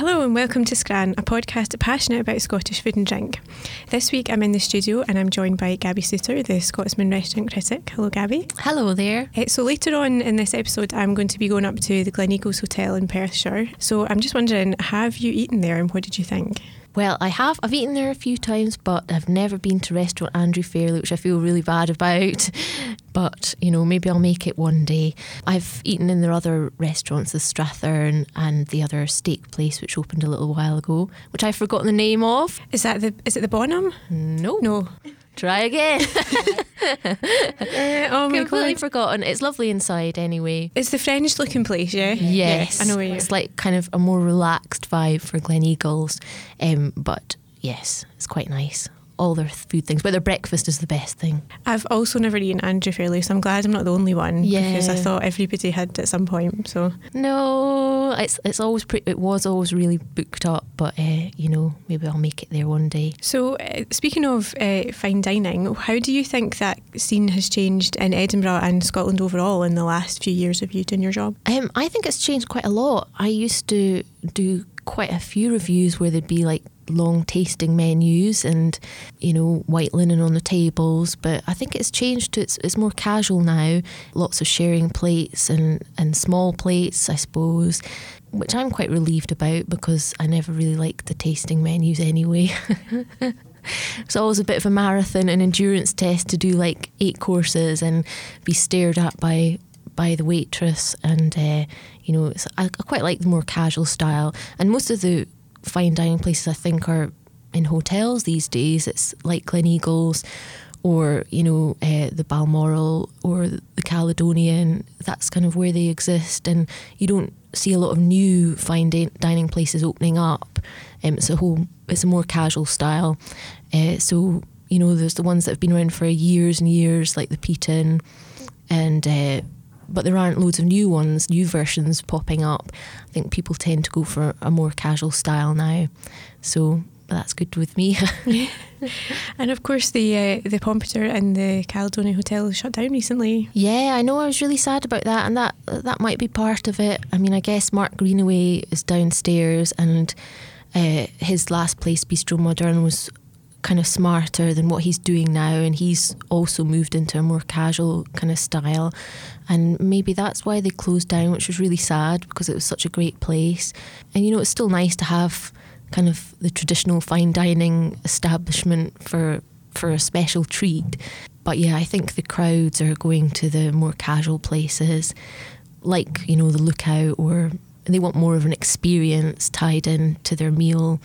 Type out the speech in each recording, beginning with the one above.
Hello and welcome to Scran, a podcast passionate about Scottish food and drink. This week I'm in the studio and I'm joined by Gaby Soutar, the Scotsman restaurant critic. Hello, Gabby. Hello there. Uh, so later on in this episode, I'm going to be going up to the Gleneagles Hotel in Perthshire. So I'm just wondering, have you eaten there and what did you think? Well, I have. I've eaten there a few times, but I've never been to restaurant Andrew Fairlie, which I feel really bad about. But, you know, maybe I'll make it one day. I've eaten in their other restaurants, the Strathearn and the other steak place, which opened a little while ago, which I've forgotten the name of. Is that the is it the Bonham? No. No. Try again. Uh, oh my Completely god. forgotten. It's lovely inside anyway. It's the French looking place, yeah? Yes. I know where you It's like kind of a more relaxed vibe for Gleneagles. Um, but yes, it's quite nice. All their food things, but their breakfast is the best thing. I've also never eaten Andrew Fairlie, so I'm glad I'm not the only one. Yeah. Because I thought everybody had at some point. So No, it's it's always pre- it was always really booked up, but uh, you know maybe I'll make it there one day. So, uh, speaking of uh, fine dining, how do you think that scene has changed in Edinburgh and Scotland overall in the last few years of you doing your job? Um, I think it's changed quite a lot. I used to do quite a few reviews where there'd be like long tasting menus and you know white linen on the tables but i think it's changed to it's, it's more casual now lots of sharing plates and and small plates i suppose which i'm quite relieved about because i never really liked the tasting menus anyway It's always a bit of a marathon and endurance test to do like eight courses and be stared at by by the waitress. And uh, you know, I, I quite like the more casual style. And most of the fine dining places I think are in hotels these days. It's like Gleneagles or you know uh, the Balmoral or the Caledonian. That's kind of where they exist, and you don't see a lot of new fine di- dining places opening up. Um, it's a whole, it's a more casual style. Uh, so you know, there's the ones that have been around for years and years, like the Peat Inn, and uh, but there aren't loads of new ones, new versions popping up. I think people tend to go for a more casual style now. So that's good with me. And of course, the uh, the Pompadour and the Caledonia Hotel shut down recently. Yeah, I know. I was really sad about that, and that that might be part of it. I mean, I guess Mark Greenaway is downstairs, and uh, his last place, Bistro Moderne, was kind of smarter than what he's doing now, and he's also moved into a more casual kind of style, and maybe that's why they closed down, which was really sad because it was such a great place, and you know, it's still nice to have kind of the traditional fine dining establishment for for a special treat. But yeah, I think the crowds are going to the more casual places, like you know the Lookout, or they want more of an experience tied in to their meal,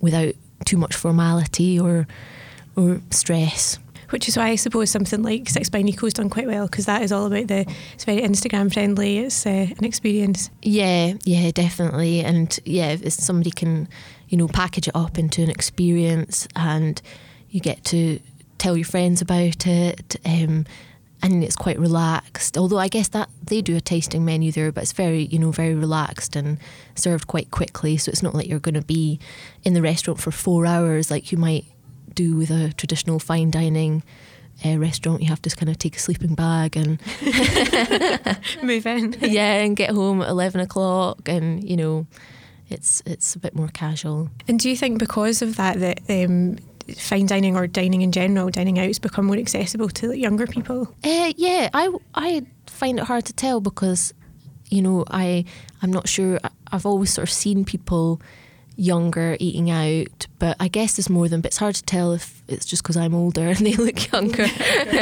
without too much formality or or stress. Which is why I suppose something like Six by Nico's done quite well because that is all about the. It's very Instagram friendly. It's uh, an experience. Yeah, yeah, definitely. And yeah, if somebody can, you know, package it up into an experience and you get to tell your friends about it. Um, and it's quite relaxed. Although I guess that they do a tasting menu there, but it's very, you know, very relaxed and served quite quickly. So it's not like you're going to be in the restaurant for four hours like you might do with a traditional fine dining uh, restaurant. You have to kind of take a sleeping bag and Move in. yeah, and get home at eleven o'clock, and you know, it's it's a bit more casual. And do you think because of that that um, fine dining or dining in general, dining out, has become more accessible to younger people? Uh, yeah, I I find it hard to tell because you know I I'm not sure. I've always sort of seen people younger eating out, but I guess there's more than. But it's hard to tell if it's just because I'm older and they look younger,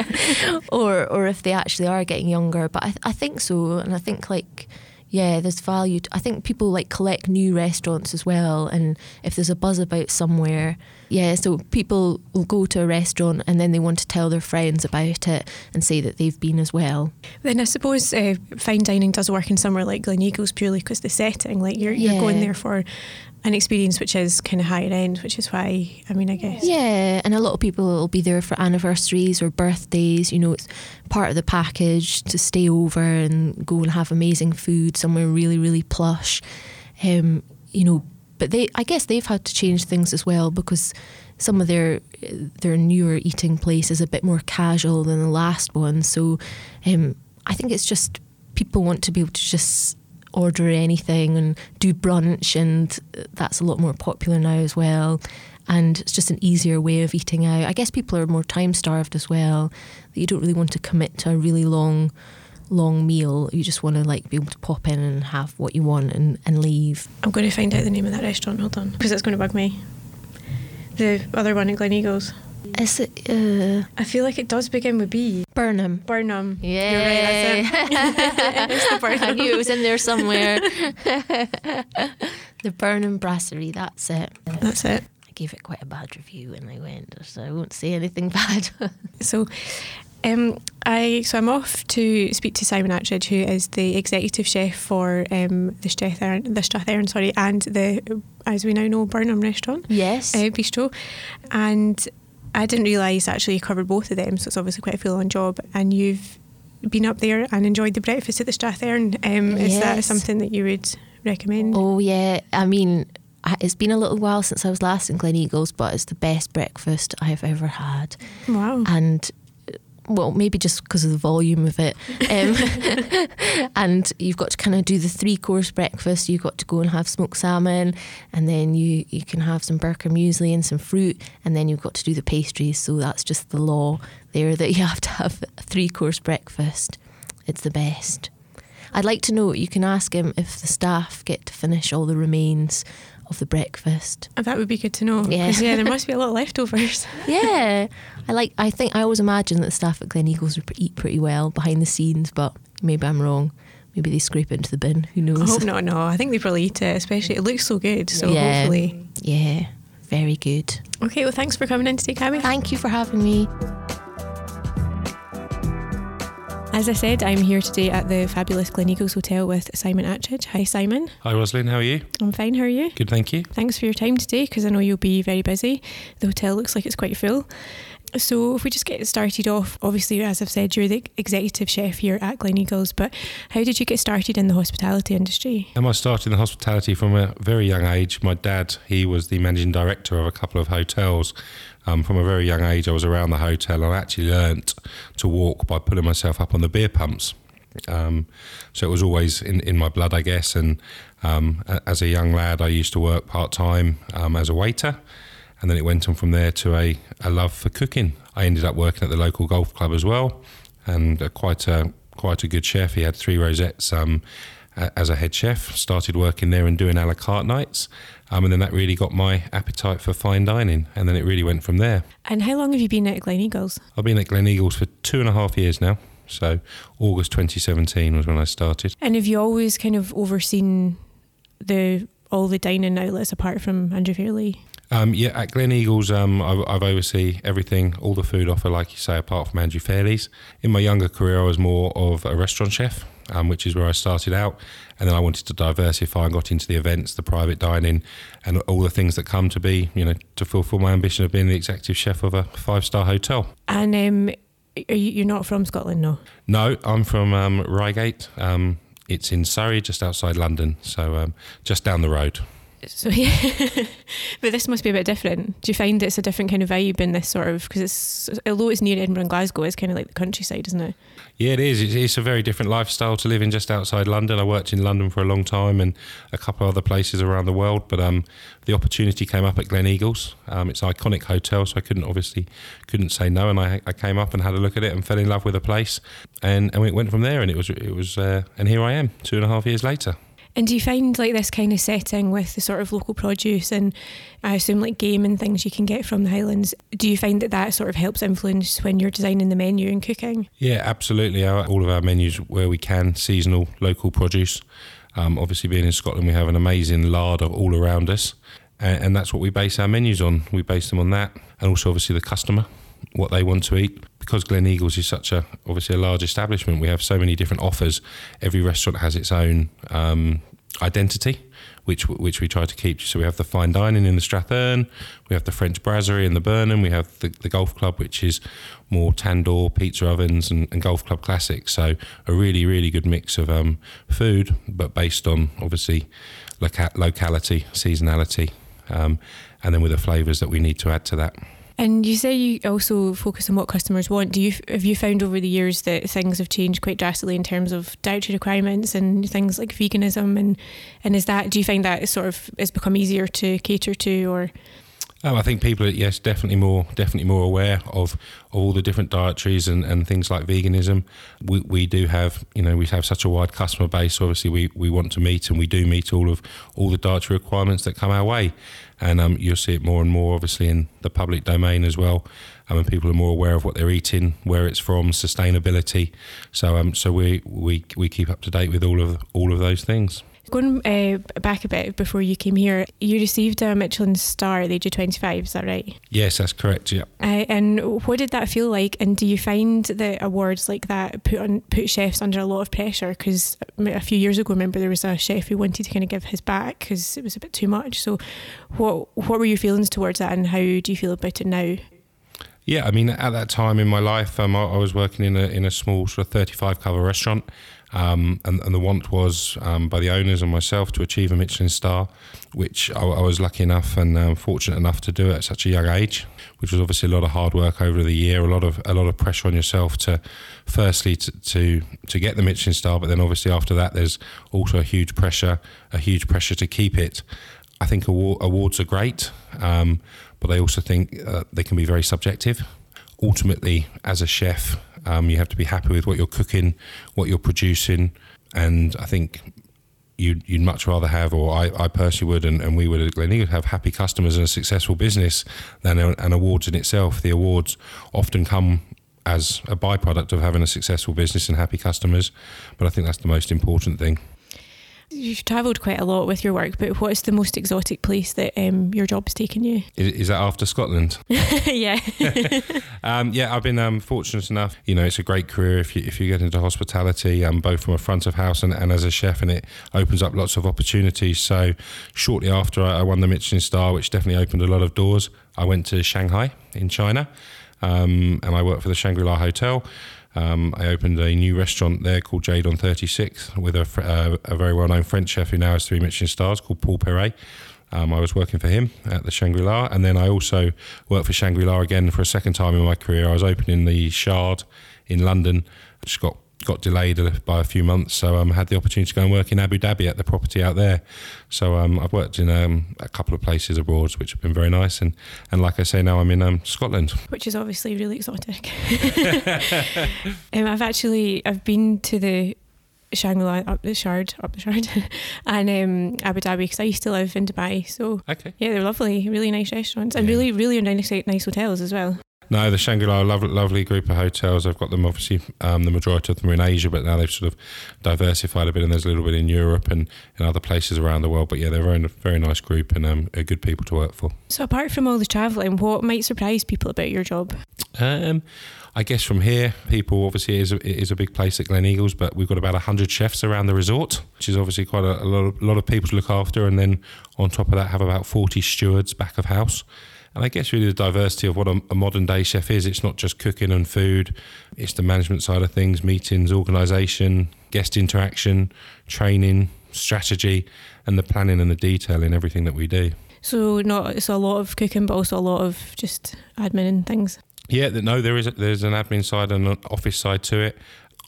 or or if they actually are getting younger. But I I think so, and I think like yeah, there's value. To, I think people like collect new restaurants as well, and if there's a buzz about somewhere, yeah, so people will go to a restaurant and then they want to tell their friends about it and say that they've been as well. Then I suppose uh, fine dining does work in somewhere like Gleneagles purely because the setting, like you're, Yeah. you're going there for an experience which is kind of higher end, which is why, I mean, I guess. Yeah, and a lot of people will be there for anniversaries or birthdays. You know, it's part of the package to stay over and go and have amazing food somewhere really, really plush. Um, you know, but they, I guess they've had to change things as well because some of their their newer eating place is a bit more casual than the last one. So, um, I think it's just people want to be able to just order anything and do brunch, and that's a lot more popular now as well. And it's just an easier way of eating out. I guess people are more time starved as well. That you don't really want to commit to a really long, long meal. You just want to like be able to pop in and have what you want and, and leave. I'm going to find out the name of that restaurant, hold on, because it's going to bug me. The other one in Gleneagles. Is it uh, I feel like it does begin with B. Birnam? Birnam. Yeah, You're right, that's it. it's the Birnam. I Birnam. knew it was in there somewhere. the Birnam Brasserie, that's it. That's it. I gave it quite a bad review when I went, so I won't say anything bad. So, um, I so I'm off to speak to Simon Attridge, who is the executive chef for um, the Strathearn, the Strathearn, sorry, and the as we now know Birnam restaurant, yes. uh, bistro, and I didn't realise actually you covered both of them, so it's obviously quite a full on job, and you've been up there and enjoyed the breakfast at the Strathearn. Um, Is that something that you would recommend? Oh yeah, I mean, it's been a little while since I was last in Gleneagles, but it's the best breakfast I've ever had, Wow. and well, maybe just because of the volume of it. Um, and you've got to kind of do the three course breakfast. You've got to go and have smoked salmon, and then you you can have some Bircher muesli and some fruit, and then you've got to do the pastries. So that's just the law there that you have to have a three course breakfast. It's the best. I'd like to know. You can ask him if the staff get to finish all the remains of the breakfast. Oh, that would be good to know. Yeah. yeah, there must be a lot of leftovers. Yeah, I like. I think I always imagine that the staff at Gleneagles would eat pretty well behind the scenes, but maybe I'm wrong. Maybe they scrape it into the bin. Who knows? Oh, I hope not. No, I think they probably eat it. Especially, it looks so good. So Yeah. hopefully. Yeah, very good. Okay. Well, thanks for coming in today, Cammy. Thank you for having me. As I said, I'm here today at the fabulous Gleneagles Hotel with Simon Attridge. Hi, Simon. Hi, Roslyn. How are you? I'm fine. How are you? Good, thank you. Thanks for your time today because I know you'll be very busy. The hotel looks like it's quite full. So, if we just get started off, obviously, as I've said, you're the executive chef here at Gleneagles, but how did you get started in the hospitality industry? And I started in the hospitality from a very young age. My dad, he was the managing director of a couple of hotels. Um, from a very young age, I was around the hotel and I actually learnt to walk by putting myself up on the beer pumps. Um, so it was always in, in my blood, I guess. And um, as a young lad, I used to work part time um, as a waiter. And then it went on from there to a, a love for cooking. I ended up working at the local golf club as well, and uh, quite a quite a good chef. He had three rosettes um, as a head chef. Started working there and doing a la carte nights, um, and then that really got my appetite for fine dining. And then it really went from there. And how long have you been at Gleneagles? I've been at Gleneagles for two and a half years now. So August 2017 was when I started. And have you always kind of overseen the all the dining outlets apart from Andrew Fairlie? Um, yeah, at Gleneagles, um, I've, I've oversee everything, all the food offer, like you say, apart from Andrew Fairlie's. In my younger career, I was more of a restaurant chef, um, which is where I started out, and then I wanted to diversify and got into the events, the private dining, and all the things that come to be, you know, to fulfil my ambition of being the executive chef of a five-star hotel. And um, are you, you're not from Scotland, no? No, I'm from um, Reigate. Um, it's in Surrey, just outside London, so um, just down the road. So yeah, but this must be a bit different. Do you find it's a different kind of vibe in this sort of because it's although it's near Edinburgh and Glasgow, it's kind of like the countryside, isn't it? Yeah, it is. It's, it's a very different lifestyle to live in just outside London. I worked in London for a long time and a couple of other places around the world, but um, the opportunity came up at Gleneagles. Um, it's an iconic hotel, so I couldn't obviously couldn't say no. And I, I came up and had a look at it and fell in love with the place, and and it went from there. And it was it was uh, and here I am, two and a half years later. And do you find like this kind of setting with the sort of local produce and I assume like game and things you can get from the Highlands, do you find that that sort of helps influence when you're designing the menu and cooking? Yeah, absolutely. Our, all of our menus, where we can, seasonal, local produce. Um, obviously, being in Scotland, we have an amazing larder all around us, and, and that's what we base our menus on. We base them on that, and also obviously the customer, what they want to eat. Because Gleneagles is such a obviously a large establishment, we have so many different offers. Every restaurant has its own um, identity, which which we try to keep. So we have the fine dining in the Strathearn, we have the French Brasserie in the Birnam, we have the, the golf club, which is more tandoor, pizza ovens, and, and golf club classics. So a really really good mix of um, food, but based on obviously loca- locality, seasonality, um, and then with the flavours that we need to add to that. And you say you also focus on what customers want. Do you have you found over the years that things have changed quite drastically in terms of dietary requirements and things like veganism and and is that do you find that it's sort of has become easier to cater to or? Oh, I think people are yes, definitely more definitely more aware of, of all the different dietaries and, and things like veganism. We, we do have you know we have such a wide customer base. Obviously, we, we want to meet and we do meet all of all the dietary requirements that come our way, and um, you'll see it more and more obviously in the public domain as well. Um, and people are more aware of what they're eating, where it's from, sustainability. So um, so we, we we keep up to date with all of all of those things. Going uh, back a bit before you came here, you received a Michelin star at the age of 25, is that right? Yes, that's correct, yeah. Uh, and what did that feel like? And do you find that awards like that put on put chefs under a lot of pressure? Because a few years ago, remember there was a chef who wanted to kind of give his back because it was a bit too much. So, what what were your feelings towards that, and how do you feel about it now? Yeah, I mean, at that time in my life, um, I, I, was working in a in a small sort of thirty-five cover restaurant, um, and, and, the want was um, by the owners and myself to achieve a Michelin star, which I, I was lucky enough and um, fortunate enough to do at such a young age, which was obviously a lot of hard work over the year, a lot of a lot of pressure on yourself to, firstly to to, to get the Michelin star, but then obviously after that there's also a huge pressure, a huge pressure to keep it. I think award, awards are great, um, but I also think uh, they can be very subjective. Ultimately, as a chef, um, you have to be happy with what you're cooking, what you're producing, and I think you'd, you'd much rather have, or I, I personally would, and, and we would at Gleneagles have happy customers and a successful business than an awards in itself. The awards often come as a byproduct of having a successful business and happy customers, but I think that's the most important thing. You've travelled quite a lot with your work, but what's the most exotic place that um, your job's taken you? Is, is that after Scotland? yeah. um, yeah, I've been um, fortunate enough. You know, it's a great career if you if you get into hospitality, um, both from a front of house and, and as a chef, and it opens up lots of opportunities. So, shortly after I won the Michelin star, which definitely opened a lot of doors, I went to Shanghai in China, um, and I worked for the Shangri La Hotel. Um, I opened a new restaurant there called Jade on 36 with a, uh, a very well known French chef who now has three Michelin stars called Paul Pairet. Um, I was working for him at the Shangri La, and then I also worked for Shangri La again for a second time in my career. I was opening the Shard in London, which got got delayed by a few months, so um, I had the opportunity to go and work in Abu Dhabi at the property out there. So um, I've worked in um, a couple of places abroad, which have been very nice. And, and like I say, now I'm in um, Scotland, which is obviously really exotic. Um, I've actually I've been to the Shangri-La up the Shard, up the Shard, and um, Abu Dhabi because I used to live in Dubai. So okay. yeah, they're lovely, really nice restaurants, and yeah. really, really nice, nice hotels as well. No, the Shangri-La, lovely, lovely group of hotels. I've got them obviously, um, the majority of them are in Asia, but now they've sort of diversified a bit, and there's a little bit in Europe and in other places around the world. But yeah, they're a very, very nice group and um, are good people to work for. So, apart from all the travelling, what might surprise people about your job? Um, I guess from here, people obviously it is a, it is a big place at Gleneagles, but we've got about hundred chefs around the resort, which is obviously quite a, a, lot of, a lot of people to look after, and then on top of that, have about forty stewards back of house. And I guess really the diversity of what a, a, modern day chef is. It's not just cooking and food, it's the management side of things, meetings, organisation, guest interaction, training, strategy, and the planning and the detail in everything that we do. So not it's a lot of cooking, but also a lot of just admin and things. Yeah, no, there is a, there's an admin side and an office side to it.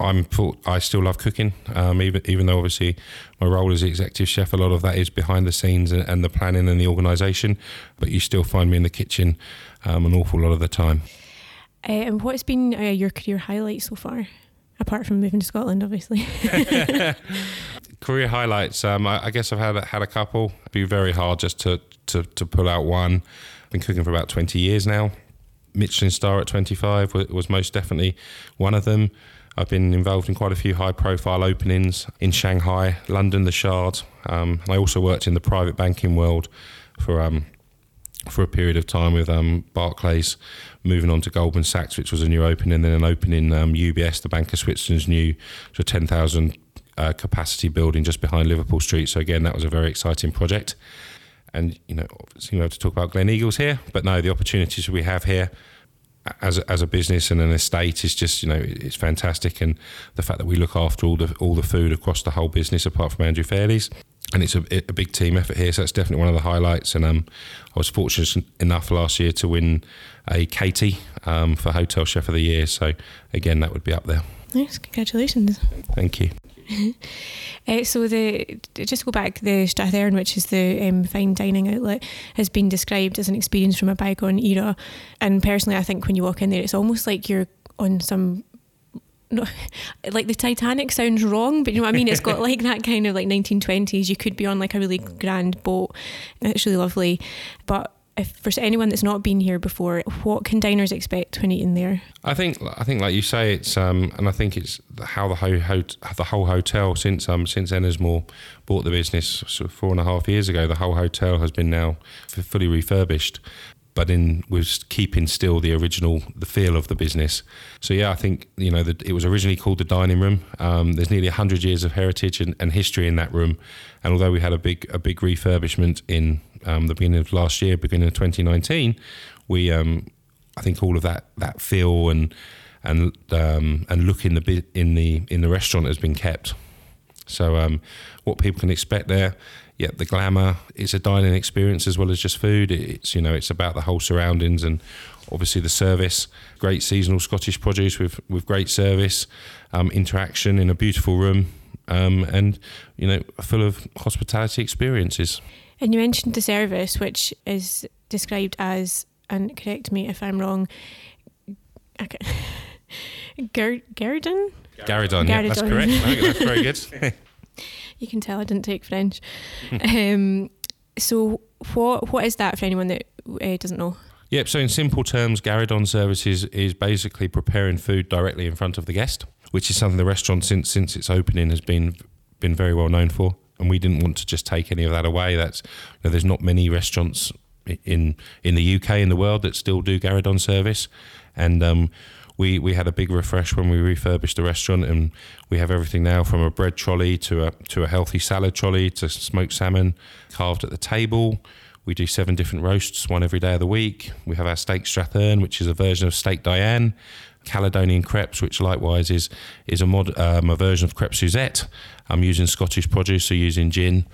I'm I still love cooking, um, even even though obviously my role as executive chef, a lot of that is behind the scenes and, and the planning and the organisation. But you still find me in the kitchen um, an awful lot of the time. Uh, and what's been uh, your career highlight so far, apart from moving to Scotland, obviously? career highlights. Um, I, I, guess I've had had a couple. It'd be very hard just to, to, to pull out one. I've been cooking for about 20 years now. Michelin star at 25 was, was most definitely one of them. I've been involved in quite a few high profile openings in Shanghai, London, the Shard. Um, I also worked in the private banking world for um, for a period of time with um, Barclays, moving on to Goldman Sachs, which was a new opening, and then an opening um, UBS, the Bank of Switzerland's new to 10,000 uh, capacity building just behind Liverpool Street. So again, that was a very exciting project. And you know, obviously we have to talk about Gleneagles here, but no, the opportunities we have here as a, as a business and an estate is just you know it's fantastic, and the fact that we look after all the all the food across the whole business, apart from Andrew Fairlie's, and it's a, a, big team effort here. So that's definitely one of the highlights. And um, I was fortunate enough last year to win a Catey um, for Hotel Chef of the Year. So again, that would be up there. Nice, congratulations. Thank you. uh, so the just go back, the Strathearn, which is the um, fine dining outlet, has been described as an experience from a bygone era. And personally, I think when you walk in there, it's almost like you're on some no, like the Titanic sounds wrong, but you know what I mean? It's got like that kind of like 1920s. You could be on like a really grand boat. It's really lovely. But if for anyone that's not been here before, what can diners expect when eating there? I think I think like you say, it's um, and I think it's how the whole the whole hotel since um since Ennismore bought the business sort of four and a half years ago, the whole hotel has been now fully refurbished but in was keeping still the original the feel of the business. So yeah, I think you know the, it was originally called the dining room. Um, there's nearly hundred years of heritage and, and, history in that room, and although we had a big a big refurbishment in um, the beginning of last year, beginning of 2019, we um, I think all of that that feel and and um, and look in the in the in the restaurant has been kept. So um, what people can expect there yeah, the glamour. It's a dining experience as well as just food. It's you know it's about the whole surroundings and obviously the service. Great seasonal Scottish produce with with great service, um, interaction in a beautiful room, um, and you know full of hospitality experiences. And you mentioned the service, which is described as, and correct me if I'm wrong, Ger- Gueridon? Gueridon, yeah, that's correct. that's very good. You can tell I didn't take French. um, so what what is that for anyone that uh, doesn't know? Yep. So in simple terms, Gueridon services is basically preparing food directly in front of the guest, which is something the restaurant since since its opening has been been very well known for. And we didn't want to just take any of that away. That's you know, there's not many restaurants in in the UK in the world that still do Gueridon service, and um, we we had a big refresh when we refurbished the restaurant, and we have everything now from a bread trolley to a to a healthy salad trolley to smoked salmon carved at the table. We do seven different roasts, one every day of the week. We have our steak strathearn, which is a version of steak Diane. Caledonian crepes, which likewise is is a mod um, a version of crepe Suzette. I'm using Scottish produce, so using gin,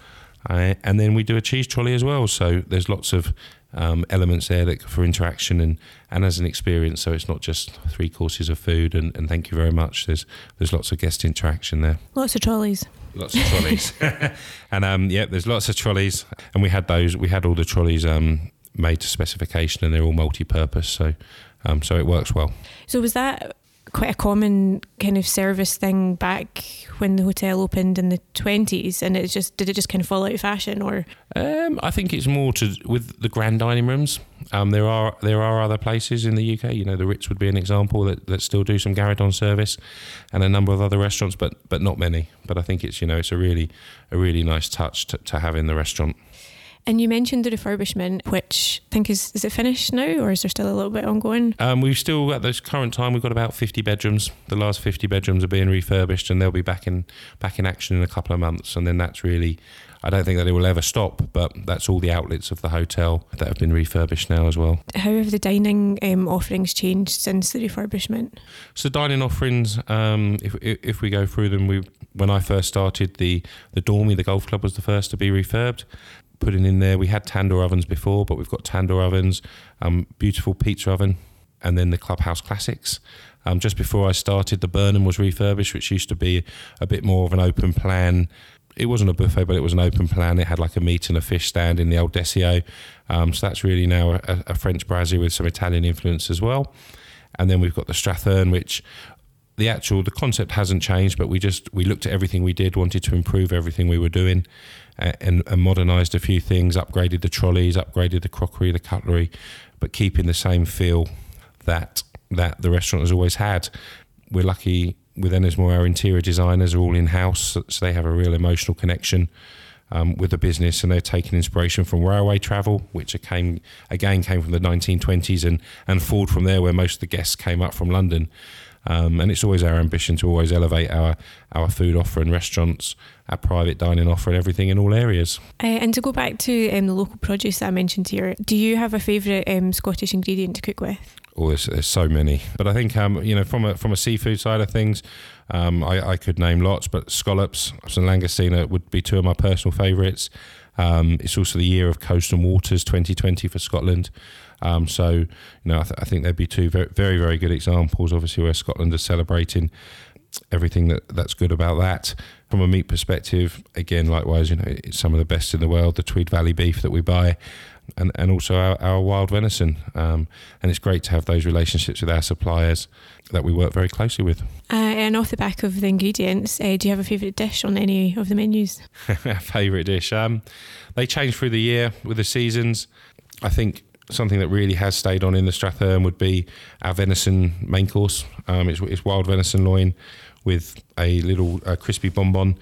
uh, and then we do a cheese trolley as well. So there's lots of um, elements there that, for interaction and, and as an experience. So it's not just three courses of food and, and thank you very much. There's there's lots of guest interaction there. Lots of trolleys. Lots of trolleys, and um, yeah, there's lots of trolleys, and we had those. We had all the trolleys um, made to specification, and they're all multi-purpose. So um, so it works well. So was that quite a common kind of service thing back when the hotel opened in the 20s and it just did it just kind of fall out of fashion or? Um, I think it's more to with the grand dining rooms. Um, there are there are other places in the UK you know the Ritz would be an example that, that still do some Gueridon service and a number of other restaurants but but not many. But I think it's you know it's a really a really nice touch to, to have in the restaurant and you mentioned the refurbishment, which I think is is it finished now, or is there still a little bit ongoing? Um, we've still at this current time we've got about fifty bedrooms. The last fifty bedrooms are being refurbished, and they'll be back in back in action in a couple of months. And then that's really, I don't think that it will ever stop. But that's all the outlets of the hotel that have been refurbished now as well. How have the dining um, offerings changed since the refurbishment? So dining offerings, um, if if we go through them, we when I first started the the Dormy, the golf club was the first to be refurbed putting in there. We had tandoor ovens before, but we've got tandoor ovens, um, beautiful pizza oven, and then the Clubhouse Classics. Um, just before I started, the Birnam was refurbished, which used to be a bit more of an open plan. It wasn't a buffet, but it was an open plan. It had like a meat and a fish stand in the old Desio. Um, so that's really now a, a French brasserie with some Italian influence as well. And then we've got the Strathearn, which the actual the concept hasn't changed, but we just we looked at everything we did, wanted to improve everything we were doing, and, and modernised a few things, upgraded the trolleys, upgraded the crockery, the cutlery, but keeping the same feel that that the restaurant has always had. We're lucky with Ennismore, our interior designers are all in house, so they have a real emotional connection. Um, with the business, and they're taking inspiration from railway travel, which came again came from the 1920s, and and forward from there, where most of the guests came up from London. Um, and it's always our ambition to always elevate our, our food offer in restaurants, our private dining offer, and everything in all areas. Uh, and to go back to um, the local produce that I mentioned here, do you have a favourite um, Scottish ingredient to cook with? Oh, there's, there's so many, but I think um, you know from a from a seafood side of things, um, I, I could name lots, but scallops and langostina would be two of my personal favourites. Um, it's also the year of Coast and Waters 2020 for Scotland. Um, so, you know, I, th- I, think there'd be two very, very, very good examples. Obviously, where Scotland is celebrating everything that that's good about that. From a meat perspective, again, likewise, you know, it's some of the best in the world. The Tweed Valley beef that we buy. And, and also our, our wild venison. Um, and it's great to have those relationships with our suppliers that we work very closely with. Uh, and off the back of the ingredients, uh, do you have a favourite dish on any of the menus? favourite dish? Um, they change through the year with the seasons. I think something that really has stayed on in the Strathearn would be our venison main course. Um, it's, it's, wild venison loin with a little uh, crispy bonbon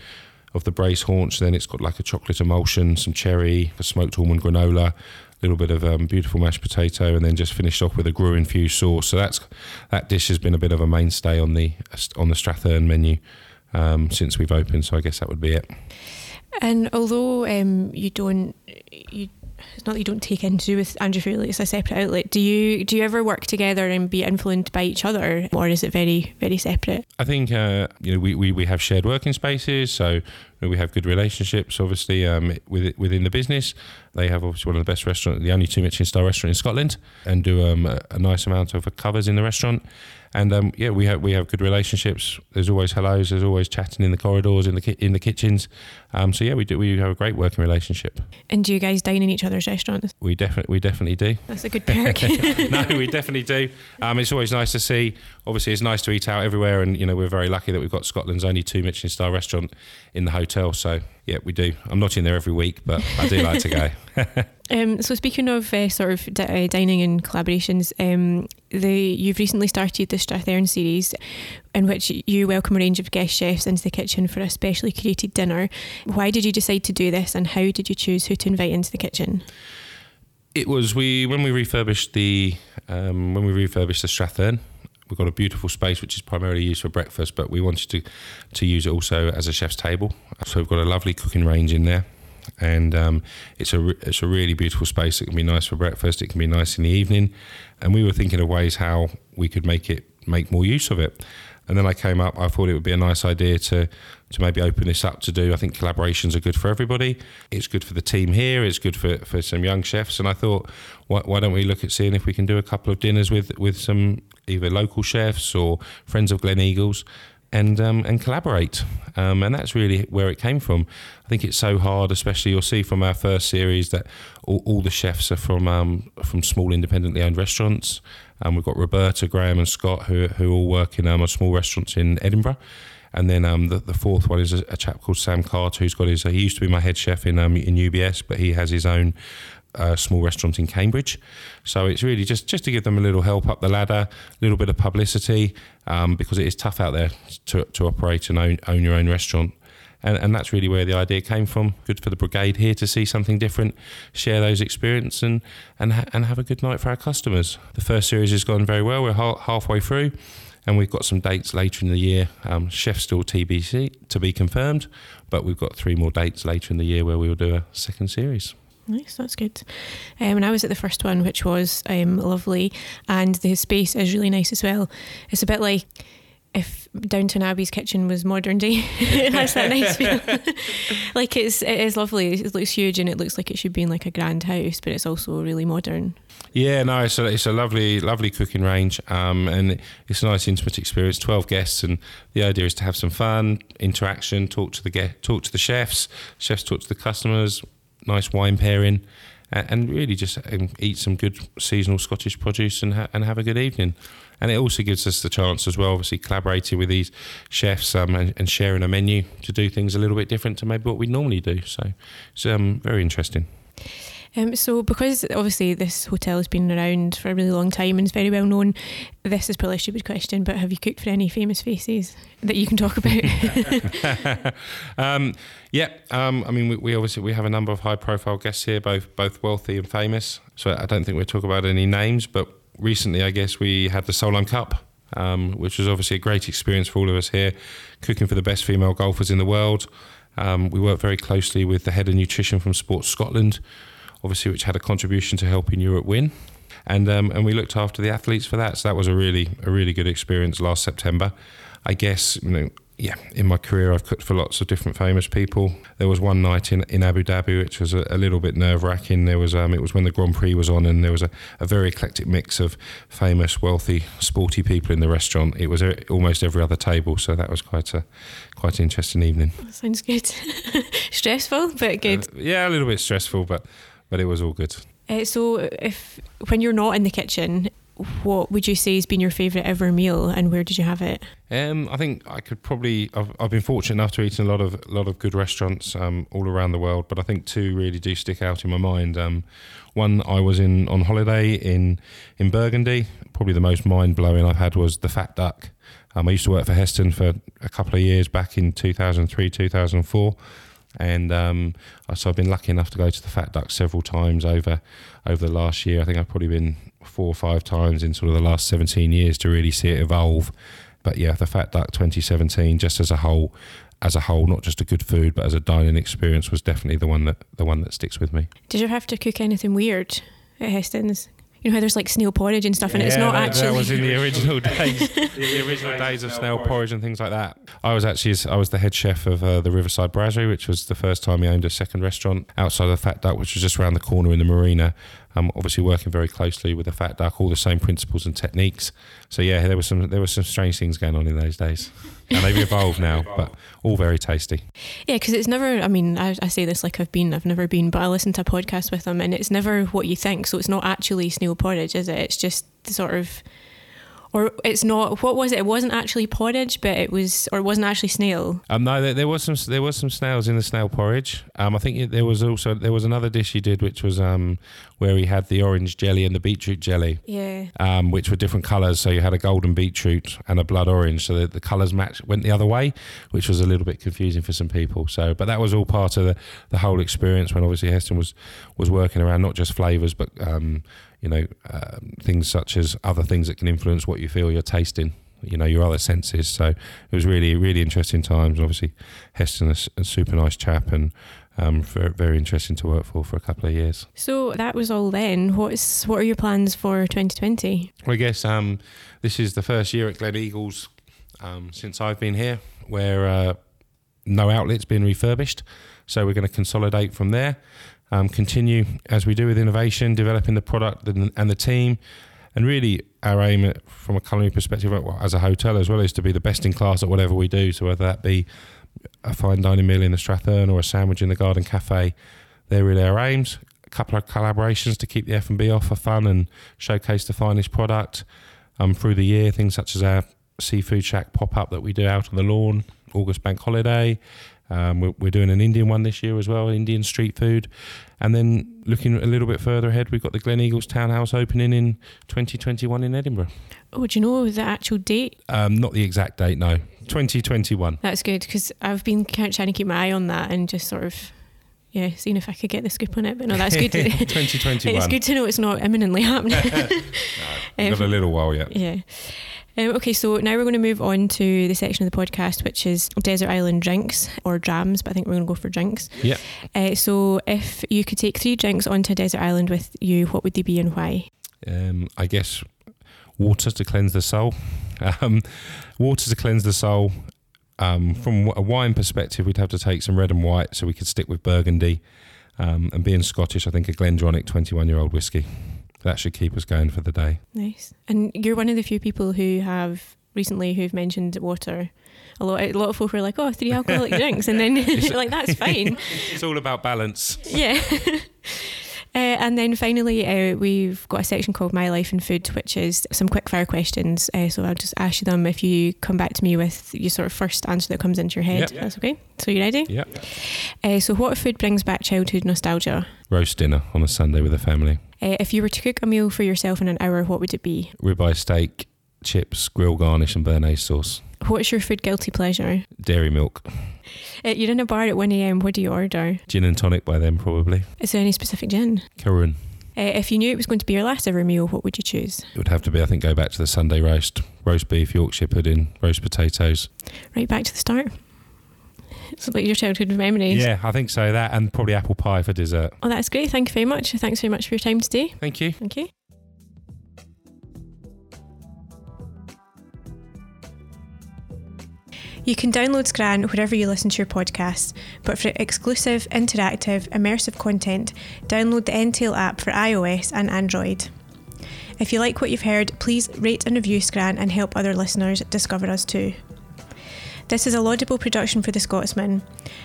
of the brace haunch. Then it's got like a chocolate emulsion, some cherry, a smoked almond granola, a little bit of um, beautiful mashed potato, and then just finished off with a Gruyere infused sauce. So that's that dish has been a bit of a mainstay on the on the Strathearn menu um, since we've opened. So I guess that would be it. And although um, you don't you it's not that you don't take in to do with Andrew Fairlie, it's a separate outlet. Do you do you ever work together and be influenced by each other, or is it very very separate? I think uh, you know we, we, we have shared working spaces, so we have good relationships. Obviously, um, with, within the business, they have obviously one of the best restaurants, the only two Michelin star restaurant in Scotland, and do um, a, a nice amount of covers in the restaurant. And um, yeah, we have we have good relationships. There's always hellos. There's always chatting in the corridors, in the ki- in the kitchens. Um, so yeah, we do we have a great working relationship. And do you guys dine in each other's restaurants? We definitely we definitely do. That's a good perk. no, we definitely do. Um, it's always nice to see. Obviously, it's nice to eat out everywhere, and you know we're very lucky that we've got Scotland's only two Michelin star restaurant in the hotel. So yeah, we do. I'm not in there every week, but I do like to go. um, so speaking of uh, sort of di- uh, dining and collaborations, um, the you've recently started the Strathearn series, in which you welcome a range of guest chefs into the kitchen for a specially created dinner. Why did you decide to do this, and how did you choose who to invite into the kitchen? It was we when we refurbished the um, when we refurbished the Strathearn we've got a beautiful space which is primarily used for breakfast, but we wanted to to use it also as a chef's table. So we've got a lovely cooking range in there, and um, it's a it's a really beautiful space. It can be nice for breakfast. It can be nice in the evening, and we were thinking of ways how we could make it make more use of it. And then I came up. I thought it would be a nice idea to to maybe open this up to do. I think collaborations are good for everybody. It's good for the team here. It's good for, for some young chefs. And I thought, why, why don't we look at seeing if we can do a couple of dinners with with some either local chefs or friends of Gleneagles and um, and collaborate. Um, and that's really where it came from. I think it's so hard, especially you'll see from our first series that all, all the chefs are from um, from small independently owned restaurants. And um, we've got Roberta, Graham, and Scott who who all work in um, small restaurants in Edinburgh. And then um, the, the fourth one is a, a, chap called Sam Carter, who's got his. Uh, he used to be my head chef in um, in UBS, but he has his own a small restaurant in Cambridge. So it's really just just to give them a little help up the ladder, a little bit of publicity, um, because it is tough out there to, to operate and own, own your own restaurant. And, and that's really where the idea came from. Good for the brigade here to see something different, share those experiences, and and ha- and have a good night for our customers. The first series has gone very well. We're ha- halfway through, and we've got some dates later in the year. Um, chef still TBC to be confirmed, but we've got three more dates later in the year where we will do a second series. Nice, that's good. Um, and I was at the first one, which was um, lovely, and the space is really nice as well. It's a bit like if Downton Abbey's kitchen was modern day. it has that nice feel. like it's it is lovely. It looks huge and it looks like it should be in like a grand house, but it's also really modern. Yeah, no, it's a, it's a lovely, lovely cooking range, um, and it's a nice intimate experience. Twelve guests, and the idea is to have some fun, interaction, talk to the get, talk to the chefs, chefs talk to the customers, nice wine pairing, and, really just um, eat some good seasonal Scottish produce and ha- and have a good evening. And it also gives us the chance as well, obviously collaborating with these chefs um, and, and sharing a menu to do things a little bit different to maybe what we normally do. So it's um, very interesting. Um, so, because obviously this hotel has been around for a really long time and is very well known, this is probably a stupid question, but have you cooked for any famous faces that you can talk about? um, yeah, um, I mean, we, we, obviously we have a number of high-profile guests here, both both wealthy and famous. So I don't think we'll talk about any names, but recently, I guess we had the Solheim Cup. Um, which was obviously a great experience for all of us here, cooking for the best female golfers in the world. Um, we worked very closely with the head of nutrition from Sports Scotland, obviously, which had a contribution to helping Europe win. And um, and we looked after the athletes for that. So that was a really a really good experience last September. I guess you know yeah, in my career, I've cooked for lots of different famous people. There was one night in, in Abu Dhabi, which was a, a little bit nerve wracking. There was um, it was when the Grand Prix was on, and there was a, a very eclectic mix of famous, wealthy, sporty people in the restaurant. It was a, almost every other table, so that was quite a quite an interesting evening. Sounds good. Stressful, but good. Uh, yeah, a little bit stressful, but but it was all good. Uh, so, if when you're not in the kitchen, what would you say has been your favourite ever meal, and where did you have it? Um, I think I could probably. I've, I've been fortunate enough to eat in a lot of a lot of good restaurants um, all around the world, but I think two really do stick out in my mind. Um, one I was in on holiday in in Burgundy. Probably the most mind blowing I've had was the Fat Duck. Um, I used to work for Heston for a couple of years back in 2003, 2004 and um, so I've been lucky enough to go to the Fat Duck several times over over the last year. I think I've probably been four or five times in sort of the last 17 years to really see it evolve. But yeah, the Fat Duck 2017, just as a whole, as a whole, not just a good food, but as a dining experience, was definitely the one that the one that sticks with me. Did you have to cook anything weird at Heston's? You know how there's like snail porridge and stuff, and it's not that, actually. That was in the original days, the original days of snail porridge and things like that. I was actually I was the head chef of uh, the Riverside Brasserie, which was the first time he owned a second restaurant outside of the Fat Duck, which was just around the corner in the marina. Um, obviously working very closely with the Fat Duck, all the same principles and techniques. So yeah, there was some there were some strange things going on in those days, and they've evolved now, but all very tasty. Yeah, because it's never. I mean, I, I say this like I've been, I've never been, but I listen to a podcast with them, and it's never what you think. So it's not actually snail porridge, is it? It's just sort of or it's not. What was it? It wasn't actually porridge, but it was, or it wasn't actually snail. Um, no, there, there was some. There was some snails in the snail porridge. Um, I think there was also there was another dish he did, which was um, where he had the orange jelly and the beetroot jelly. Yeah. Um, which were different colours. So you had a golden beetroot and a blood orange. So the, the colours match went the other way, which was a little bit confusing for some people. So, but that was all part of the, the whole experience when obviously Heston was was working around not just flavours, but um, you know, uh, things such as other things that can influence what you feel you're tasting, you know, your other senses. So it was really, really interesting times. Obviously, Heston is a super nice chap and um, very, very interesting to work for for a couple of years. So that was all then. What's what are your plans for 2020? Well, I guess um, this is the first year at Gleneagles um, since I've been here where uh, no outlet's been refurbished. So we're going to consolidate from there um, continue as we do with innovation, developing the product and, and the team. And really, our aim from a culinary perspective, as a hotel as well, is to be the best in class at whatever we do. So whether that be a fine dining meal in the Strathearn or a sandwich in the Garden Cafe, they're really our aims. A couple of collaborations to keep the F and B offer fun and showcase the finest product um, through the year. Things such as our seafood shack pop up that we do out on the lawn, August Bank Holiday, um, we're, we're, doing an Indian one this year as well, Indian street food. And then looking a little bit further ahead, we've got the Gleneagles Townhouse opening in 2021 in Edinburgh. Oh, do you know the actual date? Um, not the exact date, no. 2021. That's good because I've been trying to keep my eye on that and just sort of yeah, seeing if I could get the scoop on it. But no, that's good. 2021. it's good to know it's not imminently happening. no, got a little while yet. Yeah. Um, okay, so now we're going to move on to the section of the podcast, which is desert island drinks or drams, but I think we're going to go for drinks. Yeah. Uh, so, if you could take three drinks onto a desert island with you, what would they be and why? Um, I guess water to cleanse the soul. Um, water to cleanse the soul. Um, from a wine perspective, we'd have to take some red and white, so we could stick with Burgundy. Um, and being Scottish, I think a GlenDronach 21 year old whiskey that should keep us going for the day. Nice. And you're one of the few people who have recently who've mentioned water. A lot, a lot of folk are like, "Oh, three alcoholic drinks," and then like that's fine. It's all about balance. Yeah. Uh, and then finally, uh, we've got a section called My Life and Food, which is some quick fire questions. Uh, so I'll just ask you them if you come back to me with your sort of first answer that comes into your head. Yep. That's okay. So you ready? Yeah. Uh, so what food brings back childhood nostalgia? Roast dinner on a Sunday with the family. Uh, if you were to cook a meal for yourself in an hour, what would it be? Ribeye steak, chips, grill garnish, and béarnaise sauce. What's your food guilty pleasure? Dairy milk. You're in a bar at 1am, what do you order? Gin and tonic by then, probably. Is there any specific gin? Caorunn. Uh, if you knew it was going to be your last ever meal, what would you choose? It would have to be, I think, go back to the Sunday roast. Roast beef, Yorkshire pudding, roast potatoes. Right back to the start. It's like your childhood memories. Yeah, I think so. That and probably apple pie for dessert. Oh, that's great. Thank you very much. Thanks very much for your time today. Thank you. Thank you. You can download Scran wherever you listen to your podcasts, but for exclusive, interactive, immersive content, download the Entale app for iOS and Android. If you like what you've heard, please rate and review Scran and help other listeners discover us too. This is a Laudable production for The Scotsman.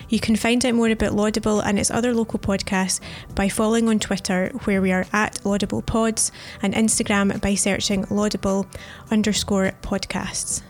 You can find out more about Laudable and its other local podcasts by following on Twitter, where we are at Laudable Pods, and Instagram by searching Laudable underscore podcasts.